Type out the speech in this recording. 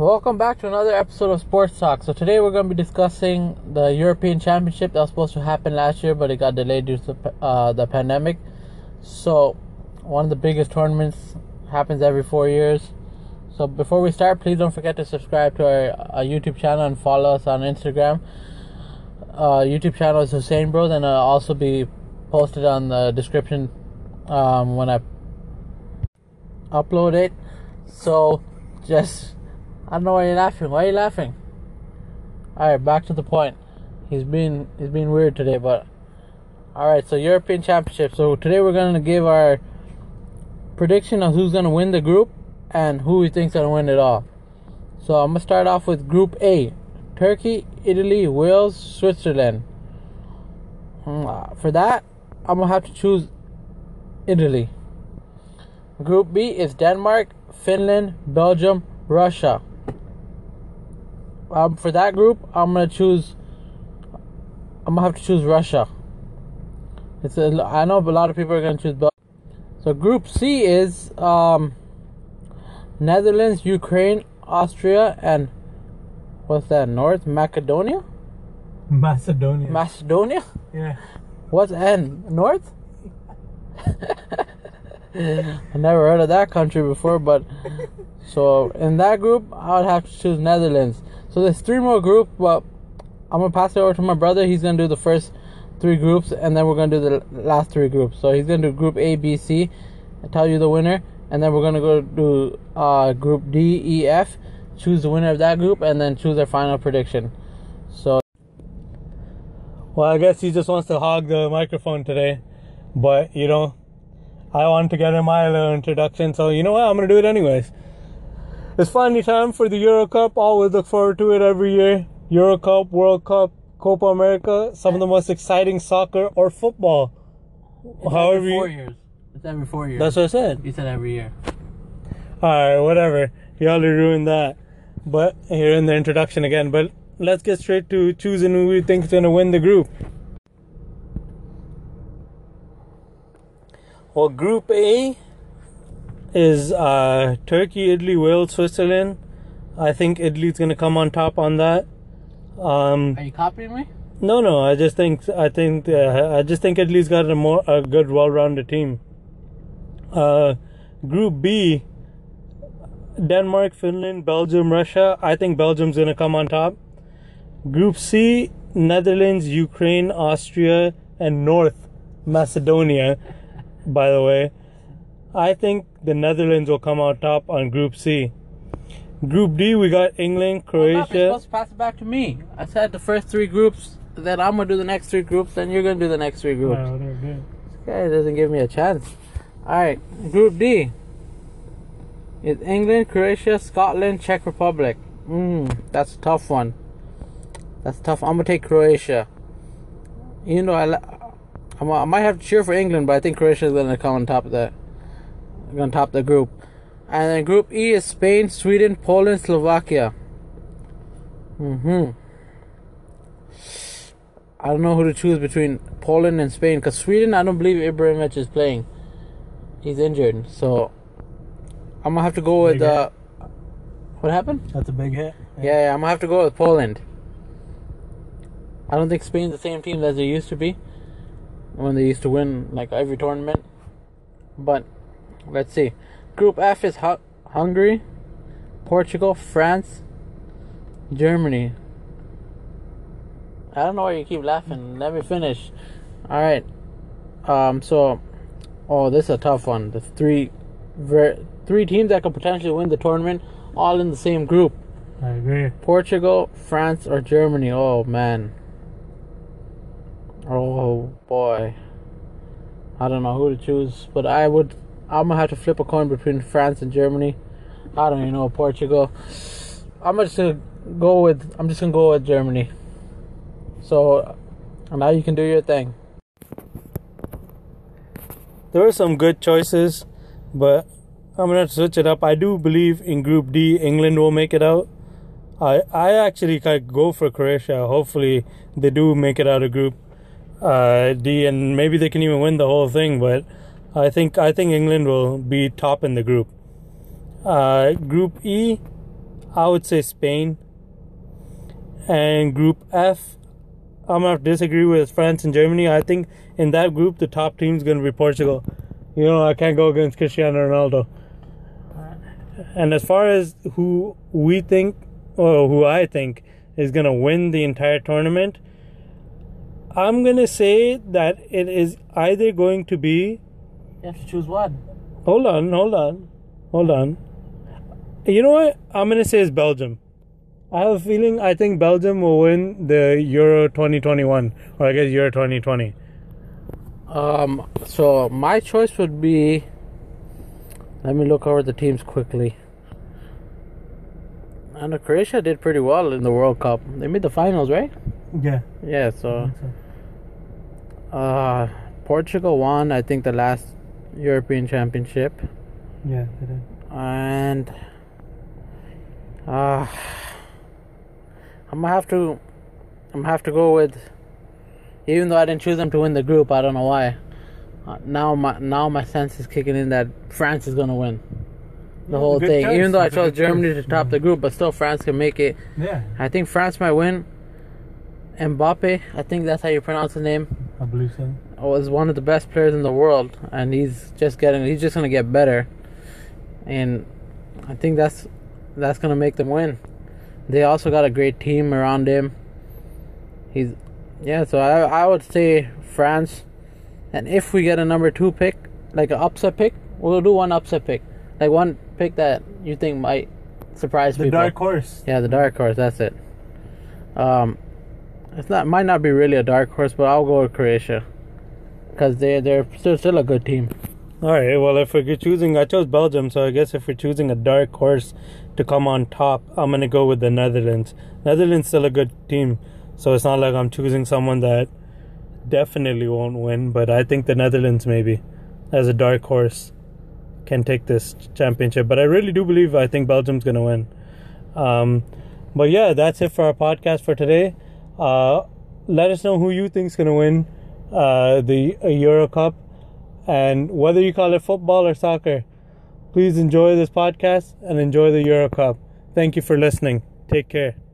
Welcome back to another episode of Sports Talk. So today we're going to be discussing the European Championship that was supposed to happen last year, but it got delayed due to uh, the pandemic. So one of the biggest tournaments happens every four years. So before we start, please don't forget to subscribe to our, our YouTube channel and follow us on Instagram. Uh, YouTube channel is Hussein Bros, and it'll also be posted on the description um, when I upload it. So just I don't know why you're laughing. Why are you laughing? Alright, back to the point. He's been he's been weird today, but alright, so European Championship. So today we're gonna give our prediction of who's gonna win the group and who we think's gonna win it all. So I'm gonna start off with Group A: Turkey, Italy, Wales, Switzerland. Hmm, for that, I'm gonna have to choose Italy. Group B is Denmark, Finland, Belgium, Russia. Um, for that group, I'm gonna choose. I'm gonna have to choose Russia. It's a, I know a lot of people are gonna choose Belgium. So Group C is um, Netherlands, Ukraine, Austria, and what's that? North Macedonia. Macedonia. Macedonia. yeah. What's N? North? I never heard of that country before, but so in that group, I would have to choose Netherlands. So there's three more groups, but I'm gonna pass it over to my brother. He's gonna do the first three groups, and then we're gonna do the last three groups. So he's gonna do Group A, B, C, and tell you the winner, and then we're gonna go do uh, Group D, E, F, choose the winner of that group, and then choose our final prediction. So. Well, I guess he just wants to hog the microphone today, but you know, I wanted to get in my little introduction, so you know what? I'm gonna do it anyways. It's finally time for the Euro Cup. Always look forward to it every year. Euro Cup, World Cup, Copa America, some of the most exciting soccer or football. It's However every four you- years. It's every four years. That's what I said. you said every year. Alright, whatever. You already ruined that. But here in the introduction again. But let's get straight to choosing who we think is gonna win the group. Well, Group A is uh, Turkey, Italy, Wales, Switzerland. I think Italy's gonna come on top on that. Um, Are you copying me? no, no. I just think I think uh, I just think Italy's got a more a good, well-rounded team. Uh, Group B, Denmark, Finland, Belgium, Russia. I think Belgium's gonna come on top. Group C, Netherlands, Ukraine, Austria, and North Macedonia. By the way, I think the Netherlands will come out top on Group C. Group D, we got England, Well, You're Croatia. supposed to pass it back to me. I said the first three groups. Then I'm gonna do the next three groups. Then you're gonna do the next three groups. Oh, they're good. This guy doesn't give me a chance. All right, Group D is England, Croatia, Scotland, Czech Republic. Mm, that's a tough one. That's tough. I'm gonna take Croatia. You know, I, I might have to cheer for England, but I think Croatia is gonna come on top of that. Gonna top the group. And then Group E is Spain, Sweden, Poland, Slovakia. Hmm. I don't know who to choose between Poland and Spain because Sweden, I don't believe Ibrahimovic is playing. He's injured, so I'm gonna have to go with. Uh, what happened? That's a big hit. Yeah, yeah, I'm gonna have to go with Poland. I don't think Spain's the same team as they used to be when they used to win like every tournament. But let's see. Group F is Hu- Hungary, Portugal, France, Germany. I don't know why you keep laughing. Let me finish. All right. Um. So, oh, this is a tough one. The three, ver- three teams that could potentially win the tournament, all in the same group. I agree. Portugal, France, or Germany. Oh man. Oh boy. I don't know who to choose, but I would. I'm gonna have to flip a coin between France and Germany. I don't even know Portugal. I'm just gonna go with. I'm just gonna go with Germany. So now you can do your thing. There were some good choices, but I'm gonna switch it up. I do believe in Group D, England will make it out. I I actually could go for Croatia. Hopefully, they do make it out of Group uh, D, and maybe they can even win the whole thing. But I think I think England will be top in the group. Uh, group E, I would say Spain. And Group F, I'm gonna disagree with France and Germany. I think in that group the top team is gonna be Portugal. You know, I can't go against Cristiano Ronaldo. And as far as who we think, or who I think is gonna win the entire tournament, I'm gonna say that it is either going to be. You have to choose one. Hold on, hold on, hold on. You know what? I'm gonna say it's Belgium. I have a feeling I think Belgium will win the Euro 2021, or I guess Euro 2020. Um, so my choice would be. Let me look over the teams quickly. And Croatia did pretty well in the World Cup. They made the finals, right? Yeah. Yeah. So, uh, Portugal won. I think the last European Championship, Yeah, they did. and uh, I'm gonna have to. I'm gonna have to go with. Even though I didn't choose them to win the group, I don't know why. Uh, now my now my sense is kicking in that France is gonna win the Yeah, whole thing. choice. Even though I chose Germany choice. to top the group, but still France can make it. Yeah, I think France might win. Mbappe, I think that's how you pronounce the name, I believe so. Was one of the best players in the world, and he's just getting. He's just gonna get better, and I think that's that's gonna make them win. They also got a great team around him. He's yeah, so I I would say France, and if we get a number two pick, like an upset pick, we'll do one upset pick, like one pick that you think might surprise The people. dark horse. Yeah, the dark horse. That's it. Um, it's not might not be really a dark horse, but I'll go with Croatia because they they're still still a good team. All right. Well, if we're choosing, I chose Belgium, so I guess if we're choosing a dark horse to come on top, I'm gonna go with the Netherlands. Netherlands still a good team, so it's not like I'm choosing someone that definitely won't win. But I think the Netherlands maybe, as a dark horse, can take this championship. But I really do believe I think Belgium's gonna win. Um, but yeah, that's it for our podcast for today. Uh, let us know who you think's gonna win uh, the Euro Cup, and whether you call it football or soccer. Please enjoy this podcast and enjoy the Euro Cup. Thank you for listening. Take care.